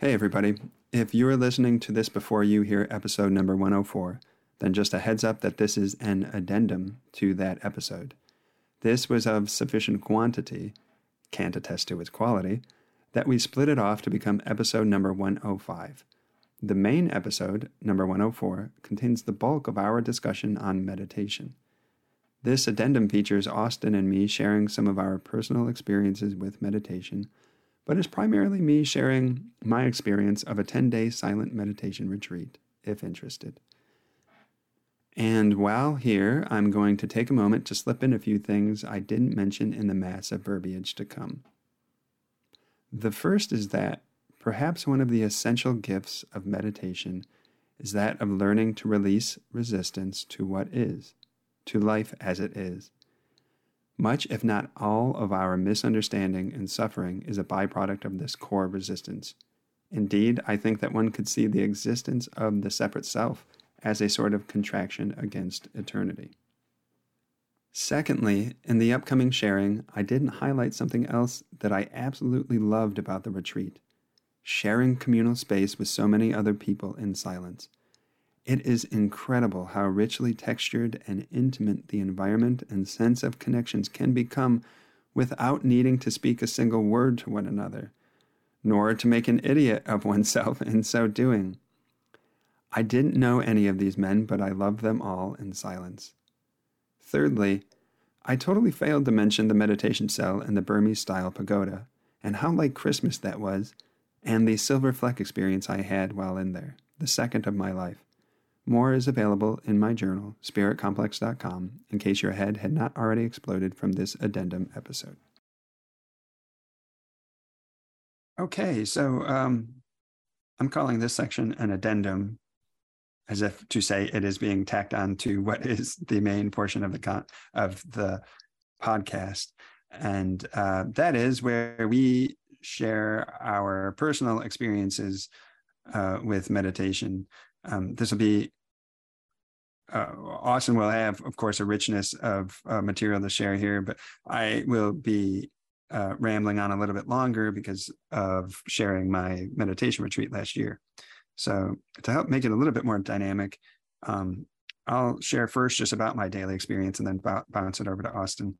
Hey, everybody. If you are listening to this before you hear episode number 104, then just a heads up that this is an addendum to that episode. This was of sufficient quantity, can't attest to its quality, that we split it off to become episode number 105. The main episode, number 104, contains the bulk of our discussion on meditation. This addendum features Austin and me sharing some of our personal experiences with meditation but it's primarily me sharing my experience of a 10 day silent meditation retreat, if interested. And while here, I'm going to take a moment to slip in a few things I didn't mention in the mass of verbiage to come. The first is that perhaps one of the essential gifts of meditation is that of learning to release resistance to what is, to life as it is. Much, if not all, of our misunderstanding and suffering is a byproduct of this core resistance. Indeed, I think that one could see the existence of the separate self as a sort of contraction against eternity. Secondly, in the upcoming sharing, I didn't highlight something else that I absolutely loved about the retreat sharing communal space with so many other people in silence. It is incredible how richly textured and intimate the environment and sense of connections can become without needing to speak a single word to one another, nor to make an idiot of oneself in so doing. I didn't know any of these men, but I loved them all in silence. Thirdly, I totally failed to mention the meditation cell in the Burmese style pagoda, and how like Christmas that was, and the silver fleck experience I had while in there, the second of my life. More is available in my journal, spiritcomplex.com, in case your head had not already exploded from this addendum episode. Okay, so um, I'm calling this section an addendum as if to say it is being tacked on to what is the main portion of the con- of the podcast and uh, that is where we share our personal experiences uh, with meditation um, this will be uh, Austin will have, of course, a richness of uh, material to share here, but I will be uh, rambling on a little bit longer because of sharing my meditation retreat last year. So, to help make it a little bit more dynamic, um, I'll share first just about my daily experience and then b- bounce it over to Austin.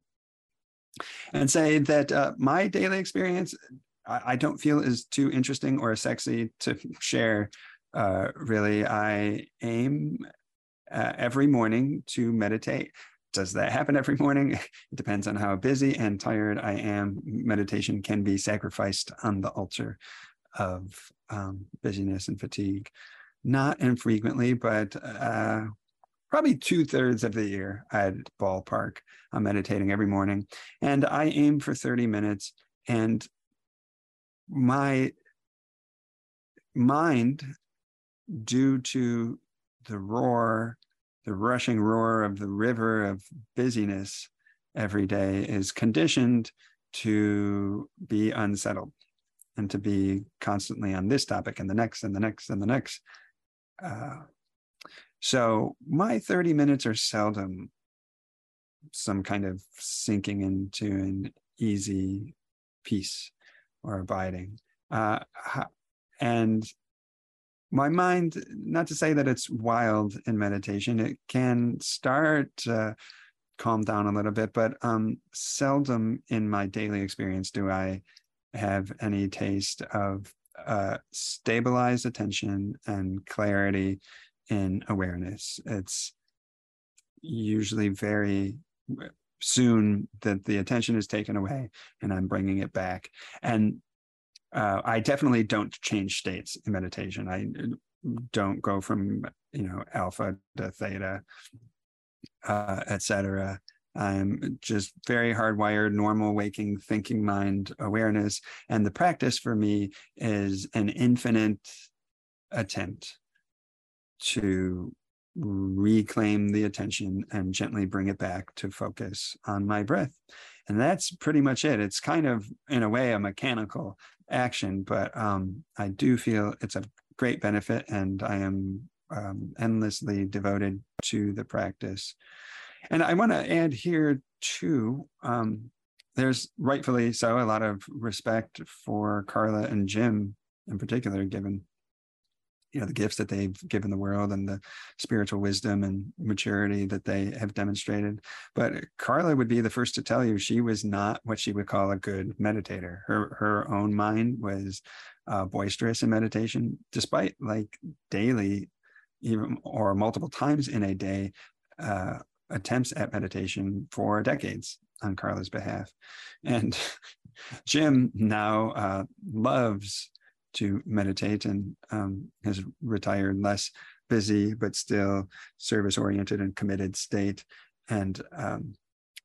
And say that uh, my daily experience, I, I don't feel is too interesting or sexy to share uh, really, I aim uh, every morning to meditate. Does that happen every morning? It depends on how busy and tired I am. Meditation can be sacrificed on the altar of um, busyness and fatigue. Not infrequently, but uh, probably two thirds of the year at ballpark. I'm meditating every morning, and I aim for 30 minutes. And my mind due to the roar, the rushing roar of the river of busyness every day, is conditioned to be unsettled and to be constantly on this topic and the next and the next and the next. Uh, so my 30 minutes are seldom some kind of sinking into an easy peace or abiding. Uh, and my mind not to say that it's wild in meditation it can start calm down a little bit but um, seldom in my daily experience do i have any taste of uh, stabilized attention and clarity in awareness. It's usually very soon that the attention is taken away and i'm bringing it back. And uh, I definitely don't change states in meditation. I don't go from you know alpha to theta, uh, etc. I'm just very hardwired, normal waking thinking mind awareness, and the practice for me is an infinite attempt to reclaim the attention and gently bring it back to focus on my breath. And that's pretty much it. It's kind of, in a way, a mechanical action, but um, I do feel it's a great benefit, and I am um, endlessly devoted to the practice. And I want to add here too. Um, there's rightfully so a lot of respect for Carla and Jim in particular, given you know the gifts that they've given the world and the spiritual wisdom and maturity that they have demonstrated. But carla would be the first to tell you she was not what she would call a good meditator. Her her own mind was uh, boisterous in meditation despite like daily even or multiple times in a day uh, attempts at meditation for decades on carla's behalf. And jim now uh, loves to meditate and um, has retired less busy but still service oriented and committed state. And um,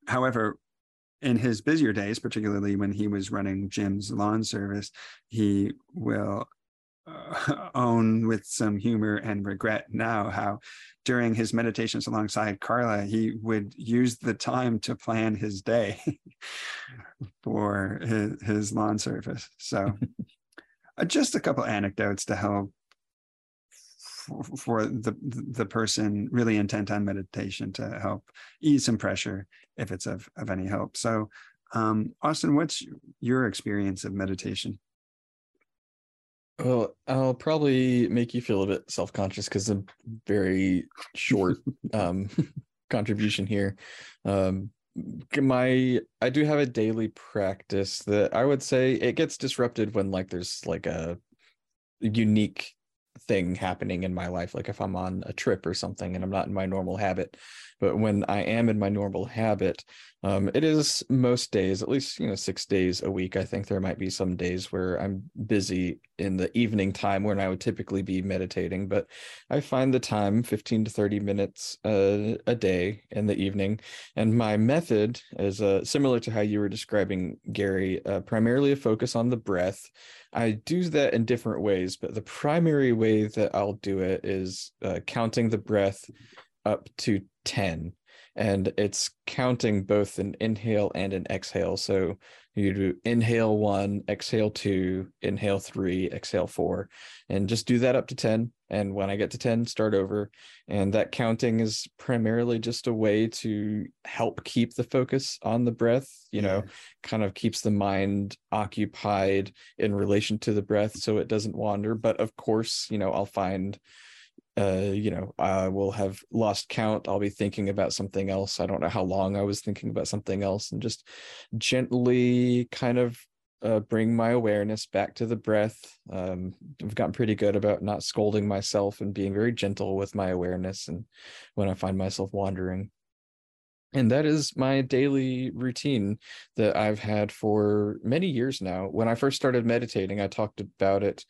however in his busier days particularly when he was running jim's lawn service he will uh, own with some humor and regret now how during his meditations alongside carla he would use the time to plan his day for his, his lawn service. So uh, just a couple anecdotes to help for, for the the person really intent on meditation to help ease some pressure if it's of, of any help. So, um, Austin, what's your experience of meditation? Well, I'll probably make you feel a bit self conscious because a very short um, contribution here. Um, my I do have a daily practice that I would say it gets disrupted when like there's like a unique thing happening in my life like if i'm on a trip or something and i'm not in my normal habit but when i am in my normal habit um, it is most days at least you know six days a week i think there might be some days where i'm busy in the evening time when i would typically be meditating but i find the time 15 to 30 minutes uh, a day in the evening. And my method is uh, similar to how you were describing gary uh, primarily a focus on the breath. I do that in different ways, but the primary way that I'll do it is uh, counting the breath up to 10. And it's counting both an inhale and an exhale. So you do inhale one, exhale two, inhale three, exhale four, and just do that up to 10. And when I get to 10, start over. And that counting is primarily just a way to help keep the focus on the breath, you know, kind of keeps the mind occupied in relation to the breath so it doesn't wander. But of course, you know, I'll find uh, you know, I will have lost count. I'll be thinking about something else. I don't know how long I was thinking about something else, and just gently kind of uh, bring my awareness back to the breath. Um, I've gotten pretty good about not scolding myself and being very gentle with my awareness, and when I find myself wandering. And that is my daily routine that I've had for many years now. When I first started meditating, I talked about it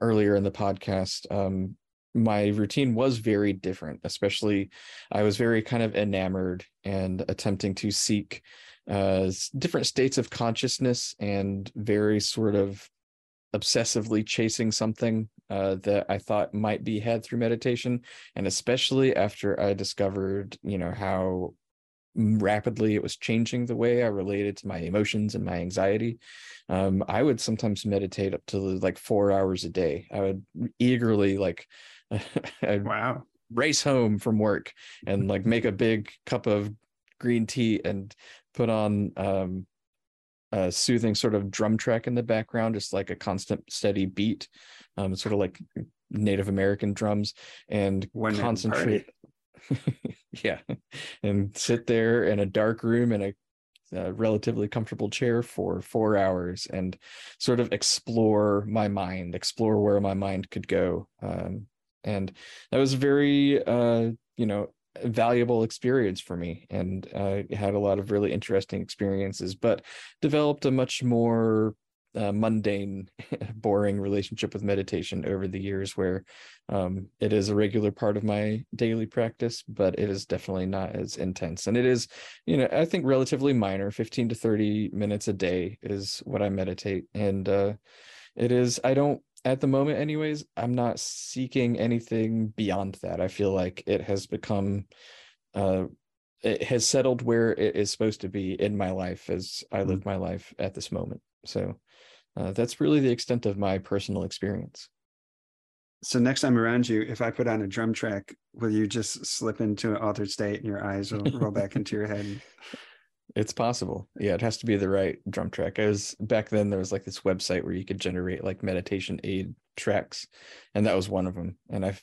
earlier in the podcast. Um, my routine was very different especially i was very kind of enamored and attempting to seek uh, different states of consciousness and very sort of obsessively chasing something uh, that i thought might be had through meditation and especially after i discovered you know how rapidly it was changing the way i related to my emotions and my anxiety um, i would sometimes meditate up to like four hours a day. I would eagerly like I'd wow. race home from work and like make a big cup of green tea and put on um, a soothing sort of drum track in the background, just like a constant steady beat, um, sort of like Native American drums, and One concentrate. yeah, and sit there in a dark room in a a relatively comfortable chair for four hours and sort of explore my mind, explore where my mind could go. Um, and that was a very uh you know valuable experience for me. And uh, had a lot of really interesting experiences but developed a much more uh, mundane boring relationship with meditation over the years where um, it is a regular part of my daily practice but it is definitely not as intense. And it is you know i think relatively minor. 15 to 30 minutes a day is what i meditate. And uh, it is i don't at the moment anyways i'm not seeking anything beyond that. I feel like it has become uh it has settled where it is supposed to be in my life as i live mm-hmm. my life at this moment. So uh, that's really the extent of my personal experience. So next time around you if i put on a drum track will you just slip into an altered state and your eyes will roll back into your head It's possible. Yeah, it has to be the right drum track. I was back then there was like this website where you could generate like meditation aid tracks, and that was one of them. And I've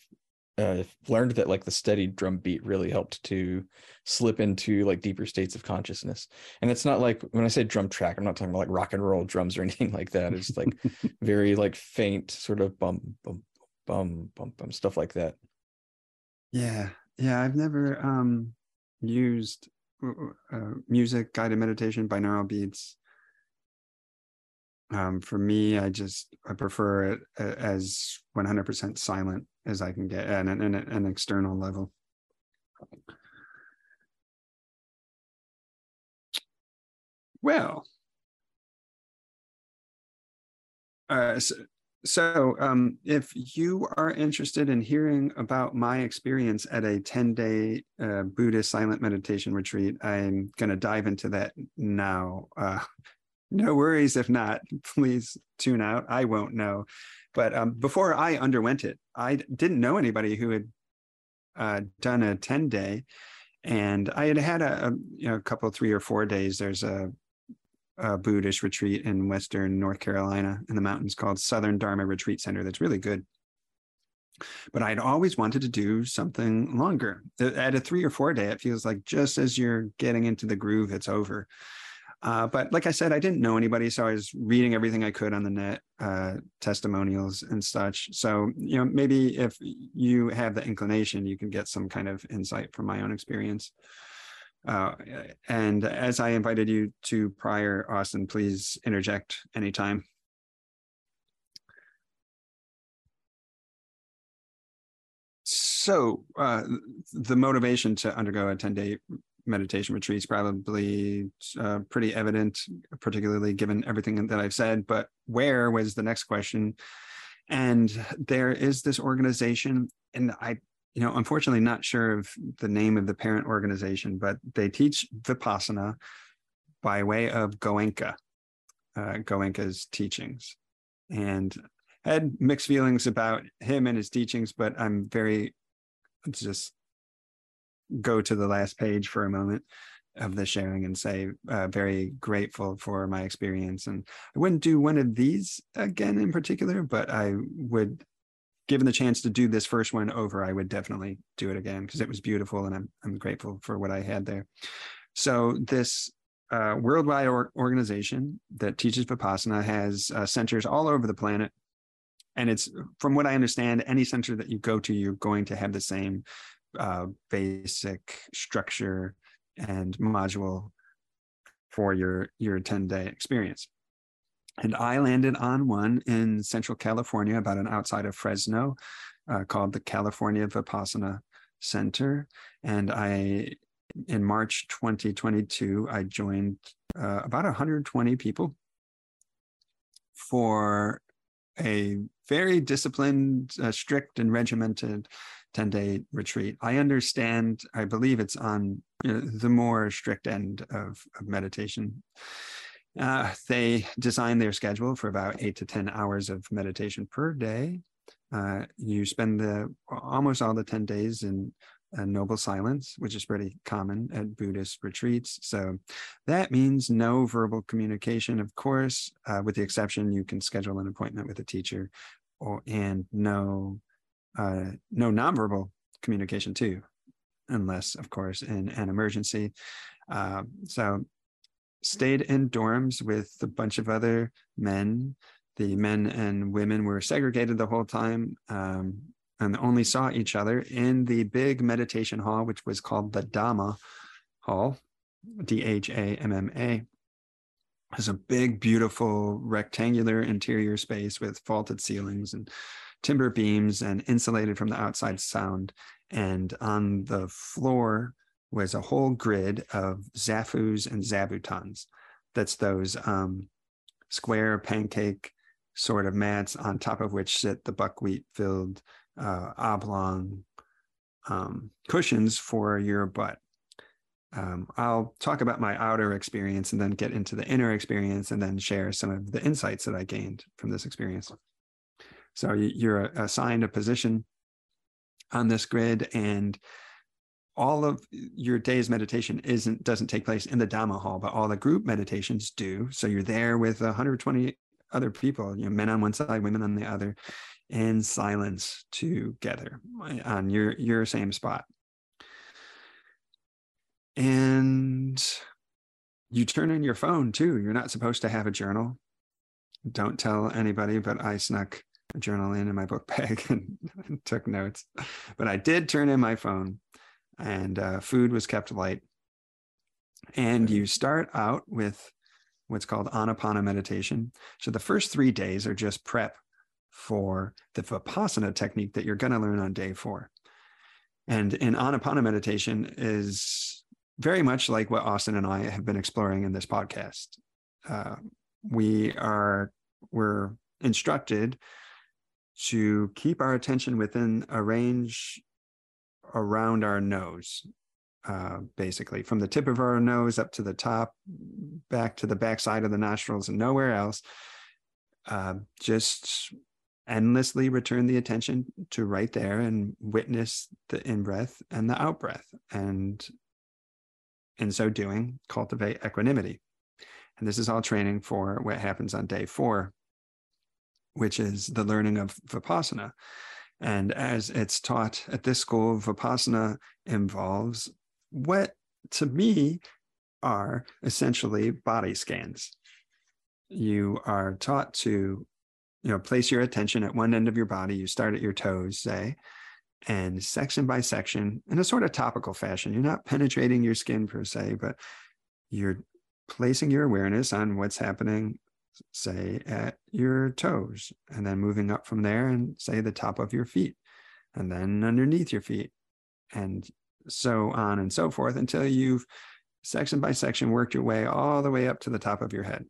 uh, learned that like the steady drum beat really helped to slip into like deeper states of consciousness. And it's not like when I say drum track, I'm not talking about like rock and roll drums or anything like that. It's like very like faint sort of bum bum bum bum bum stuff like that. Yeah, yeah. I've never um used uh, music guided meditation binaural beats. Um, for me i just i prefer it as 100% silent as i can get at an, an, an external level. Well uh, so, so, um, if you are interested in hearing about my experience at a 10 day uh, Buddhist silent meditation retreat, I'm going to dive into that now. Uh, no worries if not, please tune out. I won't know. But um, before I underwent it, I didn't know anybody who had uh, done a 10 day. And I had had a, a you know, a couple, three or four days. There's a a Buddhist retreat in Western North Carolina in the mountains called Southern Dharma Retreat Center. That's really good. But I'd always wanted to do something longer. At a three or four day, it feels like just as you're getting into the groove, it's over. Uh, but like I said, I didn't know anybody, so I was reading everything I could on the net, uh, testimonials and such. So you know, maybe if you have the inclination, you can get some kind of insight from my own experience. Uh, and as I invited you to prior, Austin, please interject anytime. So uh, the motivation to undergo a 10-day meditation retreat is probably uh, pretty evident, particularly given everything that I've said. But where was the next question? And there is this organization, and I you know, unfortunately, not sure of the name of the parent organization, but they teach Vipassana by way of Goenka, uh, Goenka's teachings. And I had mixed feelings about him and his teachings, but I'm very just go to the last page for a moment of the sharing and say uh, very grateful for my experience and i wouldn't do one of these again in particular but i would given the chance to do this first one over, I would definitely do it again because it was beautiful and I'm, I'm grateful for what I had there. So this uh, worldwide or- organization that teaches Vipassana has uh, centers all over the planet. And it's from what I understand, any center that you go to, you're going to have the same uh, basic structure and module for your your 10 day experience. And I landed on one in Central California, about an outside of Fresno, uh, called the California Vipassana Center. And I, in March 2022, I joined uh, about 120 people for a very disciplined, uh, strict, and regimented 10 day retreat. I understand, I believe it's on you know, the more strict end of, of meditation. Uh, they design their schedule for about eight to 10 hours of meditation per day. Uh, you spend the almost all the 10 days in a noble silence, which is pretty common at Buddhist retreats. So that means no verbal communication, of course, uh, with the exception you can schedule an appointment with a teacher, or and no uh, no nonverbal communication too, unless, of course, in an emergency. Uh, so stayed in dorms with a bunch of other men. The men and women were segregated the whole time um, and only saw each other in the big meditation hall, which was called the Dhamma Hall, D H A M M A. It's a big, beautiful rectangular interior space with vaulted ceilings and timber beams and insulated from the outside sound. And on the floor was a whole grid of zafus and zabutons. That's those um, square pancake sort of mats on top of which sit the buckwheat filled uh, oblong um, cushions for your butt. Um, I'll talk about my outer experience and then get into the inner experience and then share some of the insights that I gained from this experience. So you're assigned a position on this grid and all of your day's meditation isn't doesn't take place in the Dhamma hall, but all the group meditations do. So you're there with 120 other people, you know, men on one side, women on the other, in silence together on your your same spot. And you turn in your phone too. You're not supposed to have a journal. Don't tell anybody, but I snuck a journal in in my book bag and, and took notes. But I did turn in my phone, and uh, food was kept light. And you start out with what's called anapana meditation. So the first three days are just prep for the vipassana technique that you're going to learn on day four. And in anapana meditation is very much like what Austin and I have been exploring in this podcast. Uh, we are we're instructed to keep our attention within a range around our nose, uh, basically from the tip of our nose up to the top, back to the backside of the nostrils, and nowhere else. Uh, just endlessly return the attention to right there and witness the in breath and the out breath. And in so doing, cultivate equanimity. And this is all training for what happens on day four, which is the learning of Vipassana. And as it's taught at this school, Vipassana involves what to me are essentially body scans. You are taught to, you know, place your attention at one end of your body. You start at your toes, say, and section by section, in a sort of topical fashion. You're not penetrating your skin per se, but you're placing your awareness on what's happening say at your toes, and then moving up from there and say the top of your feet, and then underneath your feet, and so on and so forth until you've section by section worked your way all the way up to the top of your head.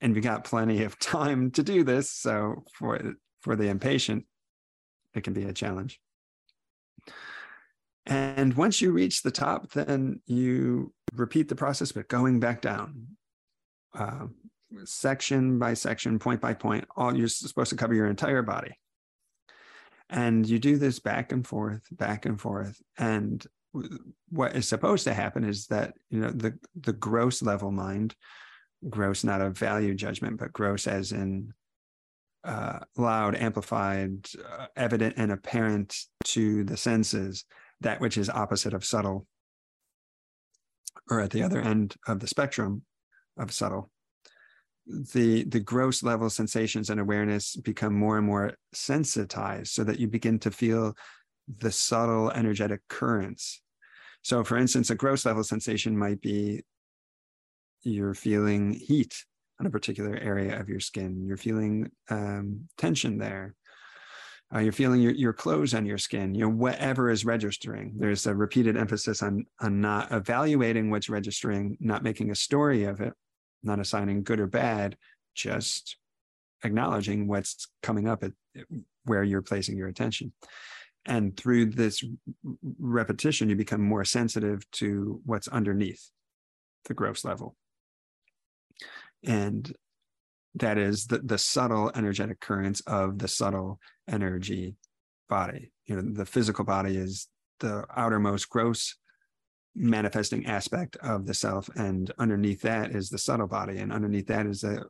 And we got plenty of time to do this. So for for the impatient, it can be a challenge. And once you reach the top, then you repeat the process, but going back down. Uh, section by section, point by point, all you're supposed to cover your entire body. And you do this back and forth, back and forth. And what is supposed to happen is that, you know, the the gross level mind, gross not a value judgment, but gross as in uh, loud, amplified, uh, evident, and apparent to the senses, that which is opposite of subtle, or at the other end of the spectrum of subtle the the gross level sensations and awareness become more and more sensitized so that you begin to feel the subtle energetic currents. So for instance a gross level sensation might be you're feeling heat on a particular area of your skin. You're feeling um, tension there. Uh, you're feeling your, your clothes on your skin. You know whatever is registering. There's a repeated emphasis on on not evaluating what's registering not making a story of it not assigning good or bad, just acknowledging what's coming up at where you're placing your attention. And through this repetition, you become more sensitive to what's underneath the gross level. And that is the, the subtle energetic currents of the subtle energy body. You know, the physical body is the outermost gross manifesting aspect of the self and underneath that is the subtle body and underneath that is a,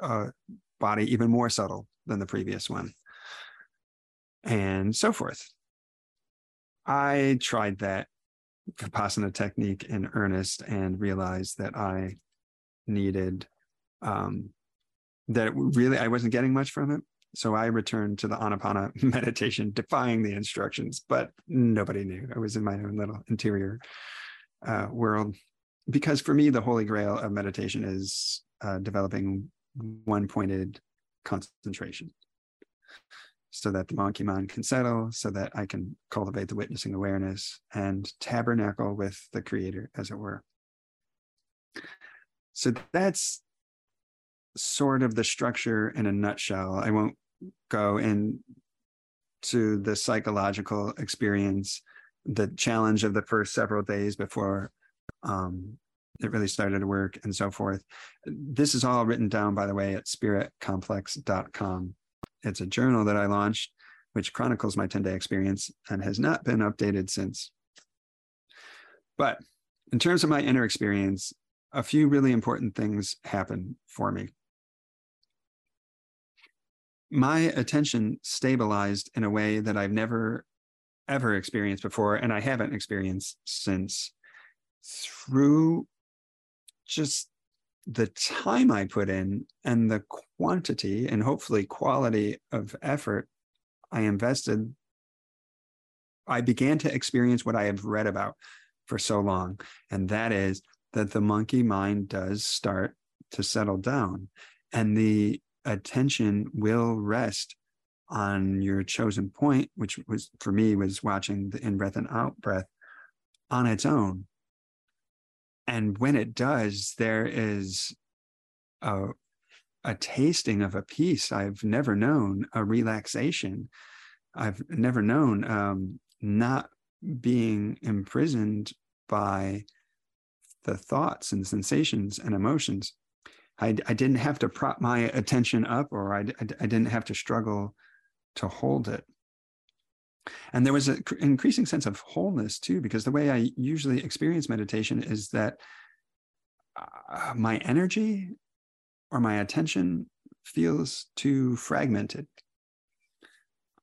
a, body even more subtle than the previous one. And so forth. I tried that vipassana technique in earnest and realized that i needed um, that really i wasn't getting much from it. So i returned to the anapana meditation defying the instructions but nobody knew. I was in my own little interior uh, world. Because for me the holy grail of meditation is uh, developing one pointed concentration so that the monkey mind can settle so that i can cultivate the witnessing awareness and tabernacle with the creator as it were. So that's sort of the structure in a nutshell. I won't go into the psychological experience the challenge of the first several days before um, it really started to work and so forth. This is all written down, by the way, at spiritcomplex.com. It's a journal that I launched, which chronicles my 10 day experience and has not been updated since. But in terms of my inner experience, a few really important things happen for me. My attention stabilized in a way that I've never ever experienced before, and I haven't experienced since through just the time I put in and the quantity and hopefully quality of effort I invested, I began to experience what I have read about for so long. And that is that the monkey mind does start to settle down and the attention will rest on your chosen point, which was for me was watching the in breath and out breath on its own. And when it does, there is a, a tasting of a peace I've never known, a relaxation I've never known, um, not being imprisoned by the thoughts and sensations and emotions. I, I didn't have to prop my attention up or I, I, I didn't have to struggle to hold it. And there was an increasing sense of wholeness too, because the way I usually experience meditation is that uh, my energy or my attention feels too fragmented.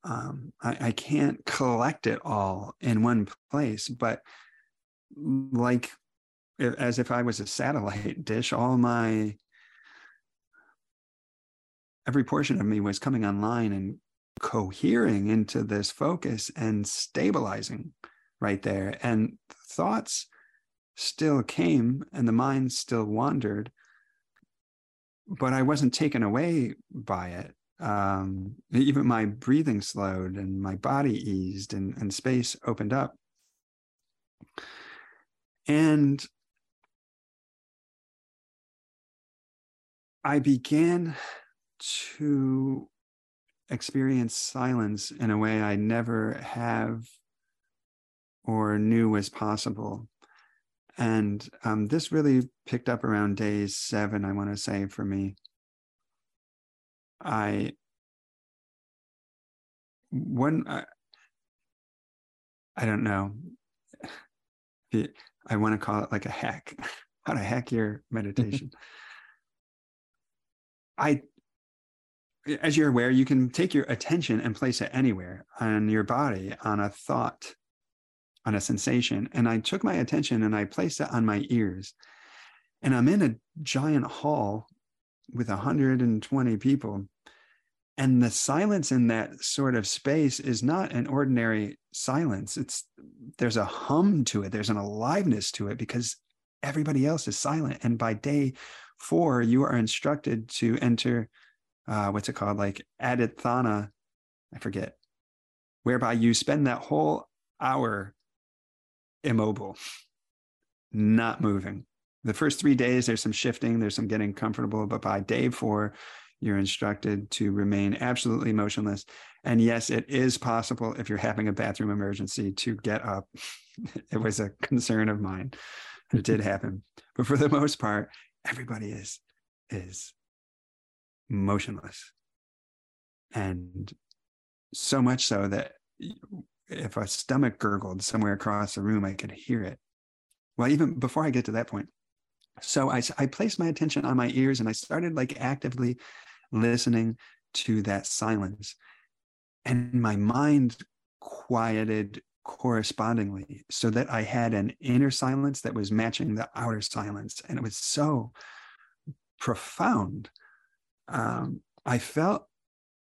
Um, I, I can't collect it all in one place, but like as if I was a satellite dish, all my every portion of me was coming online and cohering into this focus and stabilizing right there. And thoughts still came and the mind still wandered, but I wasn't taken away by it. Um, even my breathing slowed and my body eased and, and space opened up. And I began to experience silence in a way I never have or knew was possible. And um, this really picked up around day seven, I want to say, for me. I, when I, I don't know, I want to call it like a hack, how to hack your meditation. I as you're aware, you can take your attention and place it anywhere on your body, on a thought, on a sensation. And I took my attention and I placed it on my ears. And I'm in a giant hall with 120 people. And the silence in that sort of space is not an ordinary silence. It's there's a hum to it, there's an aliveness to it because everybody else is silent. And by day four, you are instructed to enter uh, what's it called? Like adhitthana, I forget, whereby you spend that whole hour immobile, not moving. The first three days, there's some shifting, there's some getting comfortable, but by day four, you're instructed to remain absolutely motionless. And yes, it is possible if you're having a bathroom emergency to get up. it was a concern of mine. It did happen. But for the most part, everybody is is motionless. And so much so that if a stomach gurgled somewhere across the room, I could hear it. Well, even before I get to that point. So I, I placed my attention on my ears and I started like actively listening to that silence. And my mind quieted correspondingly so that I had an inner silence that was matching the outer silence. And it was so profound um, I felt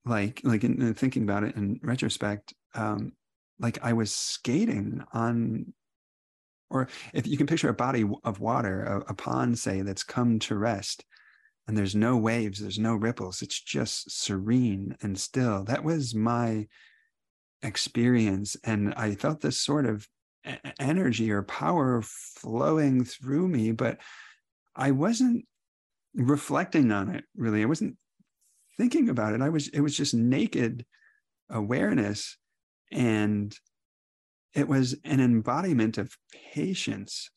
like like in, in, thinking about it in retrospect, um, like I was skating on, or if you can picture a body of water, a, a pond, say, that's come to rest, and there's no waves, there's no ripples, it's just serene and still. That was my experience, and I felt this sort of energy or power flowing through me, but I wasn't reflecting on it really. I wasn't thinking about it. I was it was just naked awareness. And it was an embodiment of patience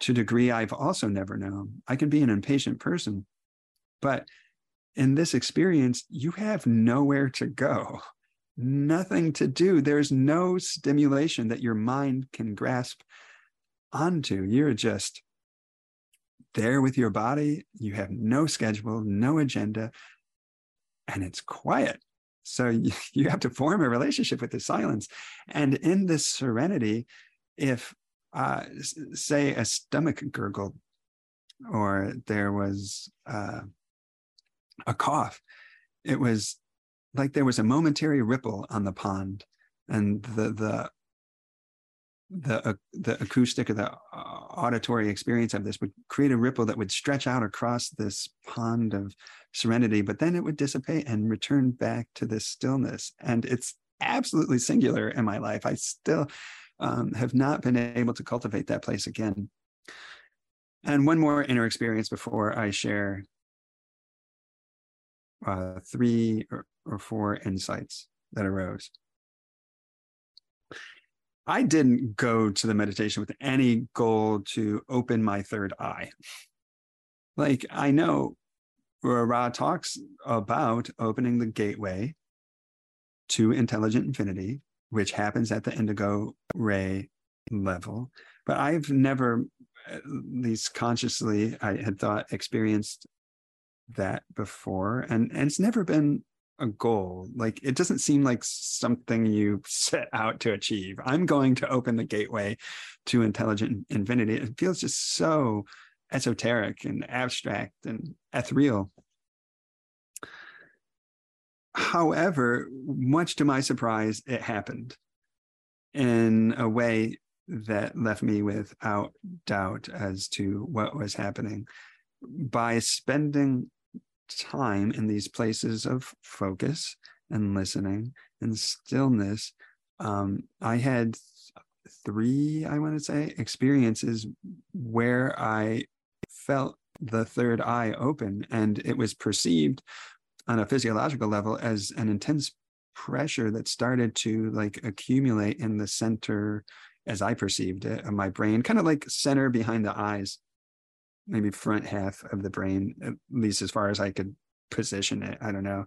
to a degree i've also never known. I can be an impatient person but in this experience you have nowhere to go. Nothing to do. There's no stimulation that your mind can grasp onto. You're just there with your body. You have no schedule, no agenda, and it's quiet. So you, have to form a relationship with the silence. And in this serenity, if, uh, say, a stomach gurgled or there was uh, a cough, it was like there was a momentary ripple on the pond and the the the uh, the acoustic or the uh, auditory experience of this would create a ripple that would stretch out across this pond of serenity but then it would dissipate and return back to this stillness. And it's absolutely singular in my life. I still um, have not been able to cultivate that place again. And one more inner experience before i share uh, three or, or four insights that arose I didn't go to the meditation with any goal to open my third eye. Like I know Ra talks about opening the gateway to intelligent infinity, which happens at the indigo ray level. But I've never, at least consciously, I had thought experienced that before. And, and it's never been a goal. Like it doesn't seem like something you set out to achieve. I'm going to open the gateway to intelligent infinity. It feels just so esoteric and abstract and ethereal. However, much to my surprise, it happened in a way that left me without doubt as to what was happening. By spending time in these places of focus and listening and stillness, um, I had three, I want to say, experiences where I felt the third eye open and it was perceived on a physiological level as an intense pressure that started to like accumulate in the center as I perceived it of my brain, kind of like center behind the eyes maybe front half of the brain, at least as far as I could position it. I don't know.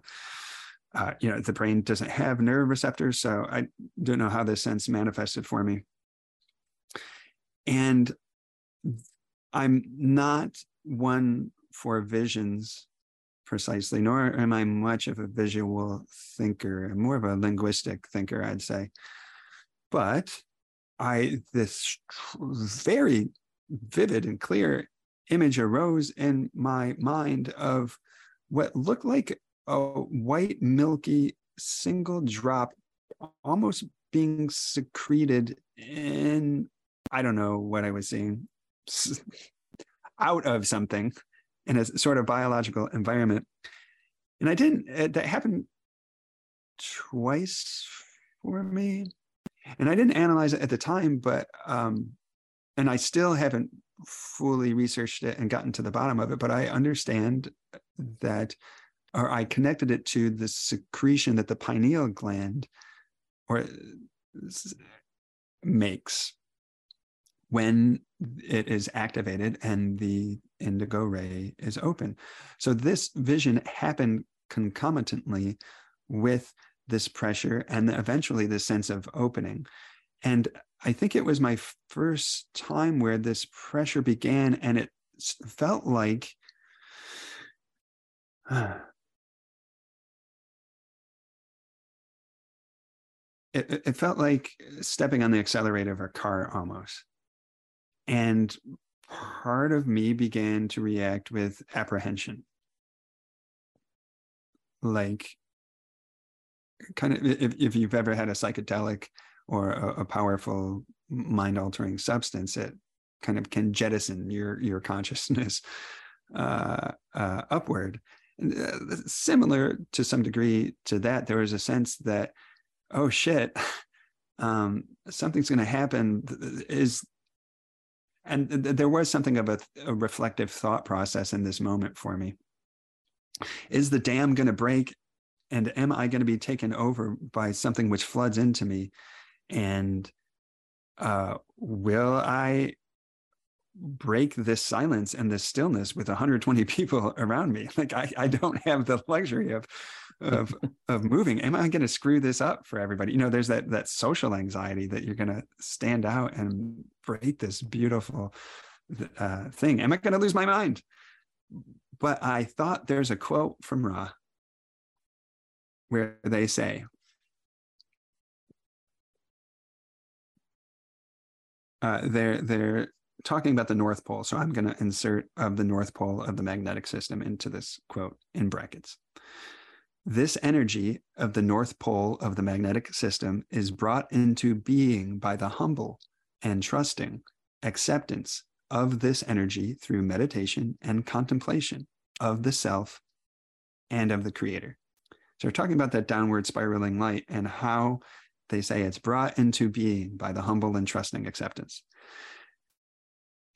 Uh, you know, the brain doesn't have nerve receptors, so I don't know how this sense manifested for me. And I'm not one for visions precisely, nor am I much of a visual thinker. I'm more of a linguistic thinker, I'd say. But I this very vivid and clear image arose in my mind of what looked like a white, milky single drop almost being secreted in, I don't know what I was seeing, out of something in a sort of biological environment. And I didn't, that happened twice for me. And I didn't analyze it at the time, but, um, and I still haven't fully researched it and gotten to the bottom of it, but I understand that, or I connected it to the secretion that the pineal gland or makes when it is activated and the indigo ray is open. So this vision happened concomitantly with this pressure and eventually this sense of opening. And I think it was my first time where this pressure began, and it felt like it, it felt like stepping on the accelerator of a car almost. And part of me began to react with apprehension. Like, kind of, if, if you've ever had a psychedelic or a, a powerful mind altering substance it kind of can jettison your your consciousness uh, uh, upward. And, uh, similar to some degree to that there was a sense that oh shit um, something's going to happen is and th- there was something of a, a reflective thought process in this moment for me. Is the dam going to break? And am i going to be taken over by something which floods into me and uh, will I break this silence and this stillness with 120 people around me? Like I, I don't have the luxury of of of moving. Am i going to screw this up for everybody? You know there's that that social anxiety that you're going to stand out and break this beautiful uh, thing. Am i going to lose my mind? But i thought there's a quote from ra where they say uh, they're they're talking about the North Pole. So I'm going to insert of the North Pole of the magnetic system into this quote in brackets. This energy of the North Pole of the magnetic system is brought into being by the humble and trusting acceptance of this energy through meditation and contemplation of the self and of the creator. So we're talking about that downward spiraling light and how they say it's brought into being by the humble and trusting acceptance.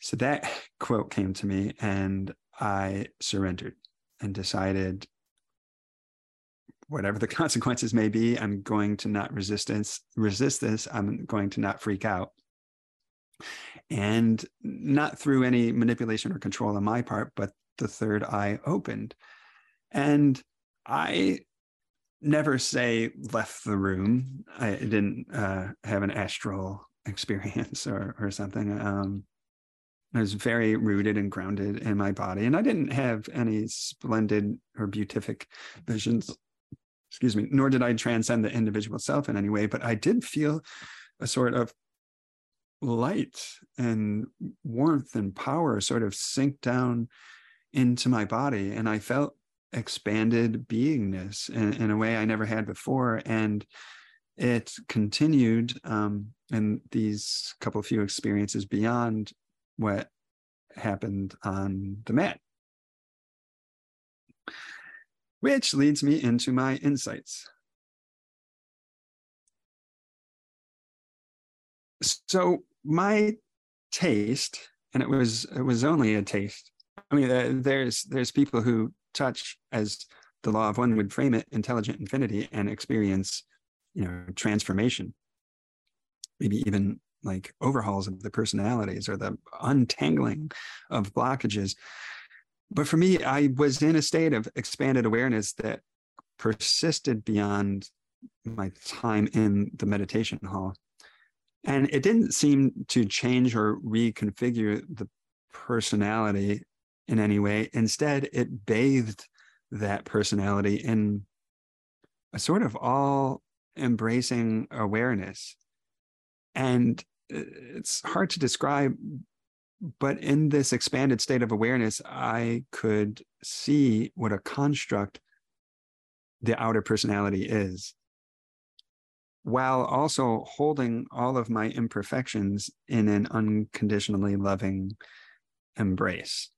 So that quote came to me, and I surrendered and decided whatever the consequences may be, I'm going to not resistance resist this. I'm going to not freak out. And not through any manipulation or control on my part, but the third eye opened. And I never say left the room. I didn't uh, have an astral experience or, or something. Um, I was very rooted and grounded in my body, and I didn't have any splendid or beatific visions. Excuse me. Nor did I transcend the individual self in any way, but I did feel a sort of light and warmth and power sort of sink down into my body, and I felt expanded beingness in, in a way I never had before. And it continued um, in these couple few experiences beyond what happened on the mat. Which leads me into my insights. So my taste, and it was it was only a taste. I mean, there's there's people who touch as the law of one would frame it intelligent infinity and experience you know transformation. Maybe even like overhauls of the personalities or the untangling of blockages. But for me i was in a state of expanded awareness that persisted beyond my time in the meditation hall. And it didn't seem to change or reconfigure the personality in any way. Instead, it bathed that personality in a sort of all embracing awareness. And uh, it's hard to describe, but in this expanded state of awareness, I could see what a construct the outer personality is, while also holding all of my imperfections in an unconditionally loving embrace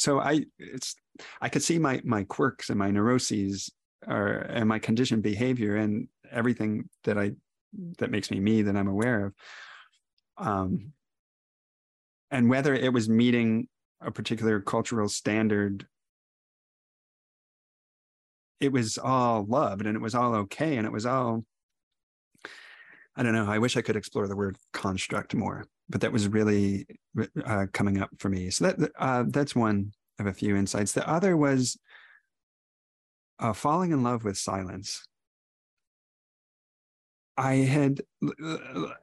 so I it's I could see my my quirks and my neuroses or and my conditioned behavior and everything that I that makes me me that I'm aware of. Um, and whether it was meeting a particular cultural standard, it was all loved and it was all okay and it was all I don't know. I wish I could explore the word construct more, but that was really uh, coming up for me. So that uh, that's one of a few insights. The other was uh, falling in love with silence. I had,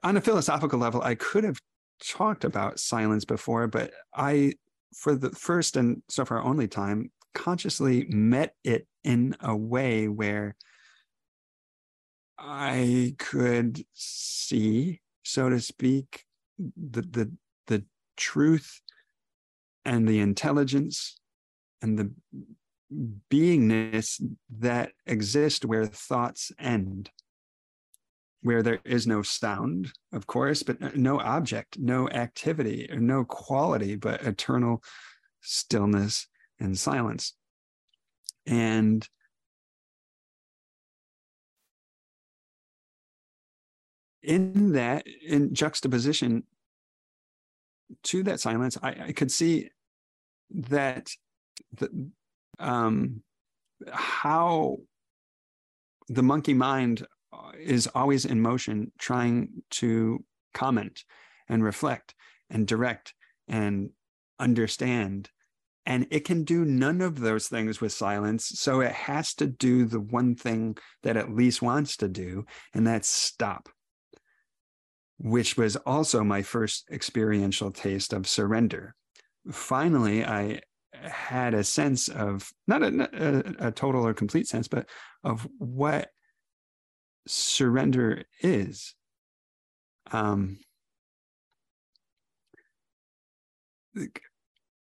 on a philosophical level, I could have talked about silence before, but I, for the first and so far only time, consciously met it in a way where I could see, so to speak, the the the truth and the intelligence and the beingness that exist where thoughts end where there is no sound of course but no object no activity no quality but eternal stillness and silence. And in that in juxtaposition to that silence i, I could see that the, um, how the monkey mind is always in motion trying to comment and reflect and direct and understand And it can do none of those things with silence. So it has to do the one thing that it least wants to do, and that's stop, which was also my first experiential taste of surrender. Finally, I had a sense of not a, a, a total or complete sense, but of what surrender is. Um,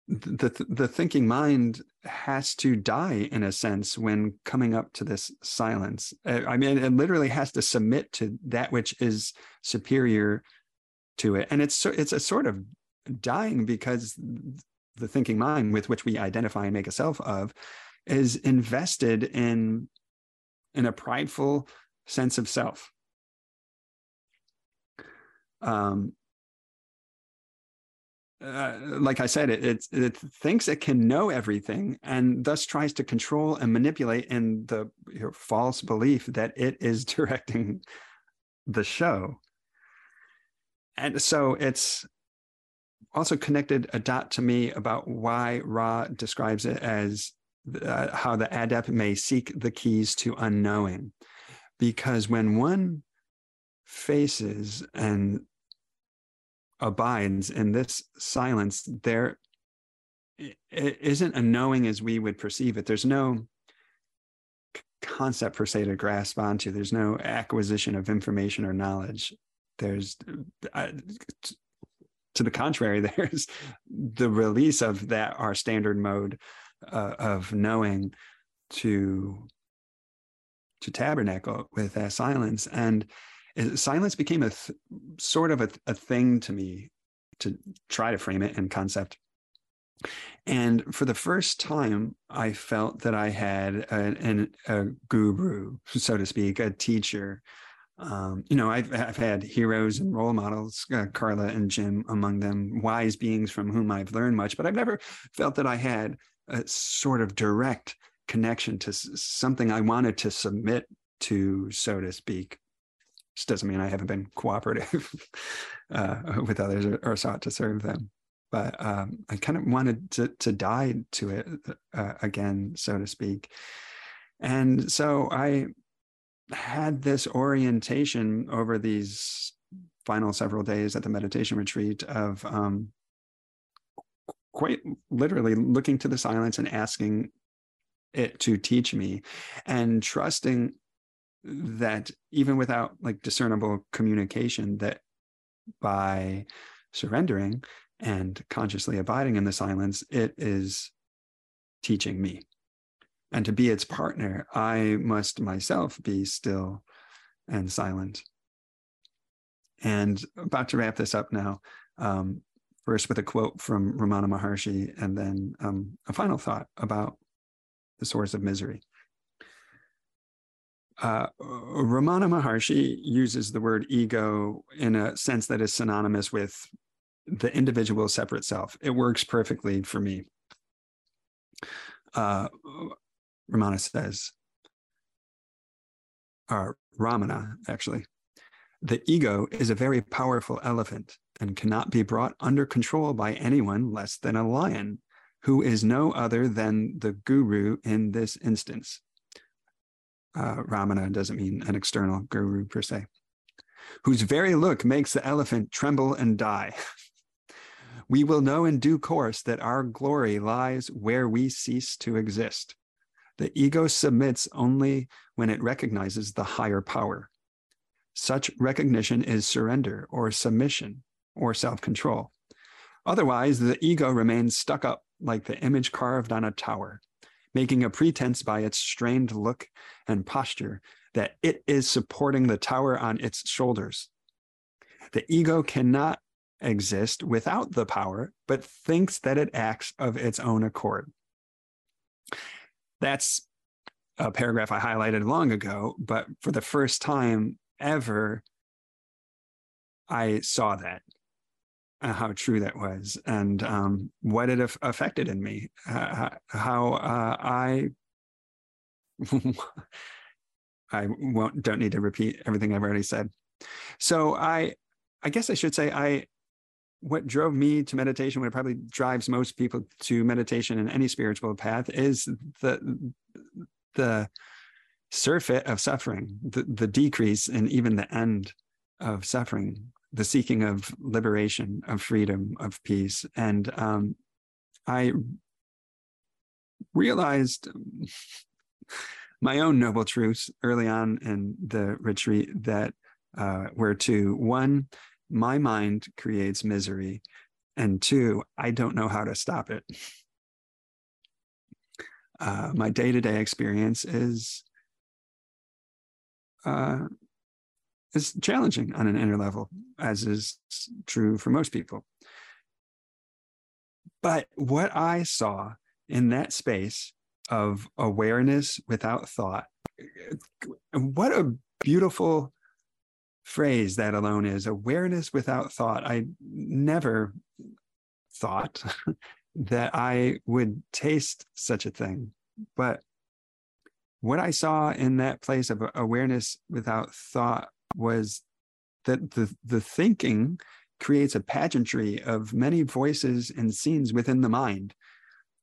the the thinking mind has to die in a sense when coming up to this silence. Uh, i mean it literally has to submit to that which is superior to it. And it's it's a sort of dying because the thinking mind with which we identify and make a self of is invested in in a prideful sense of self. Um uh, like I said, it, it, it thinks it can know everything and thus tries to control and manipulate in the you know, false belief that it is directing the show. And so it's also connected a dot to me about why Ra describes it as uh, how the adept may seek the keys to unknowing. Because when one faces and abides in this silence, there isn't a knowing as we would perceive it. There's no concept per se to grasp onto. There's no acquisition of information or knowledge. There's, uh, to the contrary, there's the release of that our standard mode uh, of knowing to to tabernacle with that silence and silence became a th- sort of a, a thing to me to try to frame it in concept. And for the first time, I felt that I had a, a guru, so to speak, a teacher. Um, you know, I've, I've had heroes and role models, uh, Carla and Jim among them, wise beings from whom I've learned much, but I've never felt that I had a sort of direct connection to something I wanted to submit to, so to speak. This doesn't mean I haven't been cooperative uh, with others or, or, sought to serve them. But um, I kind of wanted to, to die to it uh, again, so to speak. And so I had this orientation over these final several days at the meditation retreat of um, quite literally looking to the silence and asking it to teach me and trusting that even without like discernible communication that by surrendering and consciously abiding in the silence it is teaching me. And to be its partner i must myself be still and silent. And about to wrap this up now um, first with a quote from ramana maharshi and then um, a final thought about the source of misery uh, Ramana Maharshi uses the word ego in a sense that is synonymous with the individual separate self. It works perfectly for me. Uh, Ramana says, or Ramana actually, the ego is a very powerful elephant and cannot be brought under control by anyone less than a lion, who is no other than the guru in this instance uh, Ramana doesn't mean an external guru per se, whose very look makes the elephant tremble and die. we will know in due course that our glory lies where we cease to exist. The ego submits only when it recognizes the higher power. Such recognition is surrender or submission or self control. Otherwise, the ego remains stuck up like the image carved on a tower, making a pretense by its strained look and posture that it is supporting the tower on its shoulders. The ego cannot exist without the power, but thinks that it acts of its own accord. That's a paragraph I highlighted long ago, but for the first time ever, I saw that how true that was and um, what it af- affected in me, uh, how uh, I I won't don't need to repeat everything I've already said. So I I guess I should say I what drove me to meditation, what probably drives most people to meditation in any spiritual path, is the the surfeit of suffering, the, the decrease and even the end of suffering, the seeking of liberation, of freedom, of peace. And um, I realized my own noble truths early on in the retreat that uh, were two one, my mind creates misery, and two, I don't know how to stop it. Uh, my day to day experience is uh, is challenging on an inner level, as is true for most people. But what I saw in that space of awareness without thought, what a beautiful phrase that alone is awareness without thought. I never thought that I would taste such a thing. But what I saw in that place of awareness without thought was that the, the thinking creates a pageantry of many voices and scenes within the mind,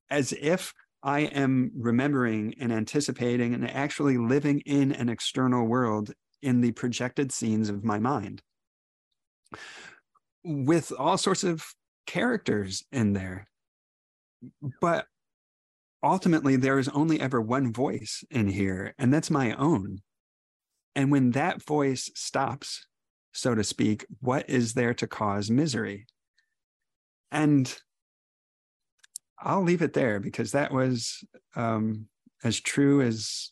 as if I am remembering and anticipating and actually living in an external world in the projected scenes of my mind with all sorts of characters in there. But ultimately, there is only ever one voice in here, and that's my own. And when that voice stops, so to speak, what is there to cause misery? And I'll leave it there because that was um, as true as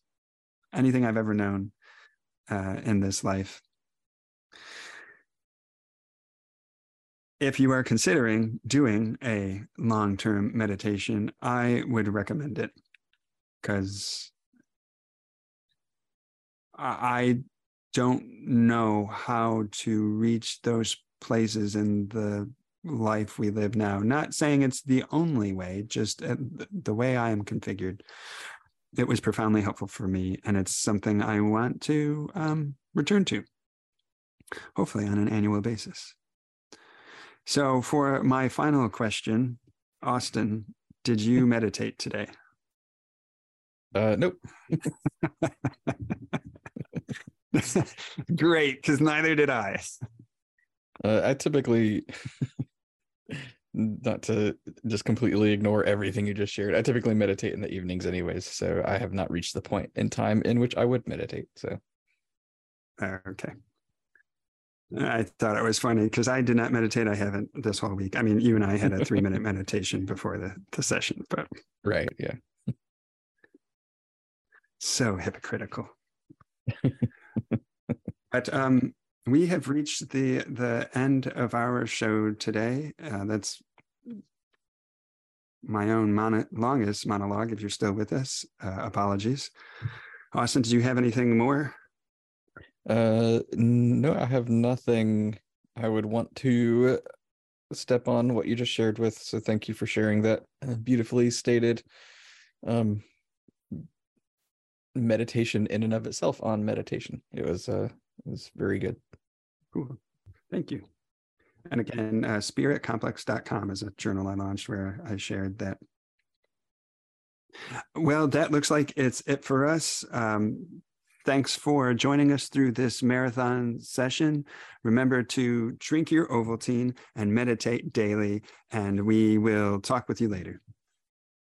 anything I've ever known uh, in this life. If you are considering doing a long term meditation, I would recommend it because I don't know how to reach those places in the life we live now. Not saying it's the only way, just uh, the way I am configured it was profoundly helpful for me and it's something i want to um, return to hopefully on an annual basis. So for my final question austin did you meditate today? Uh nope great because neither did i uh, i typically not to just completely ignore everything you just shared. I typically meditate in the evenings anyways, so I have not reached the point in time in which I would meditate. So okay. I thought it was funny because I did not meditate. I haven't this whole week. I mean, you and I had a three minute meditation before the, the session, but right, yeah. So hypocritical. But um we have reached the the end of our show today. Uh, that's my own mono- longest monologue. If you're still with us, uh, apologies. Austin, did you have anything more? Uh, no, I have nothing. I would want to step on what you just shared with. So thank you for sharing that uh, beautifully stated. Um, meditation in and of itself on meditation. It was uh, it was very good. Cool. Thank you. And again, uh, spiritcomplex.com is a journal I launched where I shared that. Well, that looks like it's it for us. Um, thanks for joining us through this marathon session. Remember to drink your Ovaltine and meditate daily, and we will talk with you later.